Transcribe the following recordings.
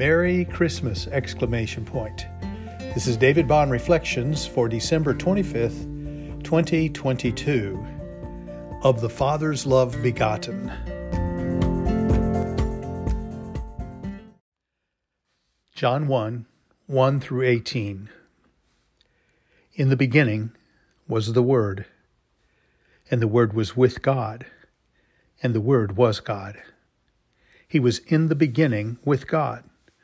Merry Christmas! Exclamation point. This is David Bond Reflections for December 25th, 2022. Of the Father's Love Begotten. John 1 1 through 18. In the beginning was the Word, and the Word was with God, and the Word was God. He was in the beginning with God.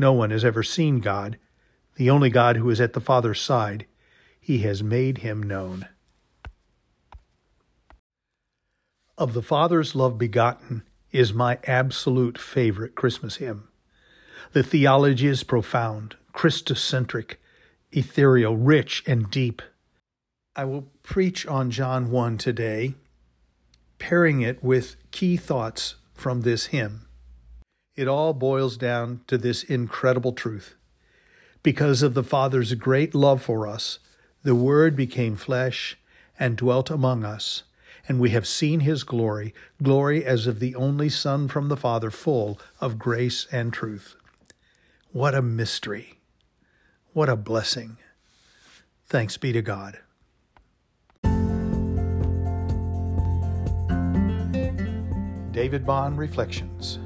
No one has ever seen God, the only God who is at the Father's side. He has made him known. Of the Father's love begotten is my absolute favorite Christmas hymn. The theology is profound, Christocentric, ethereal, rich, and deep. I will preach on John 1 today, pairing it with key thoughts from this hymn. It all boils down to this incredible truth. Because of the Father's great love for us, the Word became flesh and dwelt among us, and we have seen his glory, glory as of the only Son from the Father, full of grace and truth. What a mystery! What a blessing! Thanks be to God. David Bond Reflections.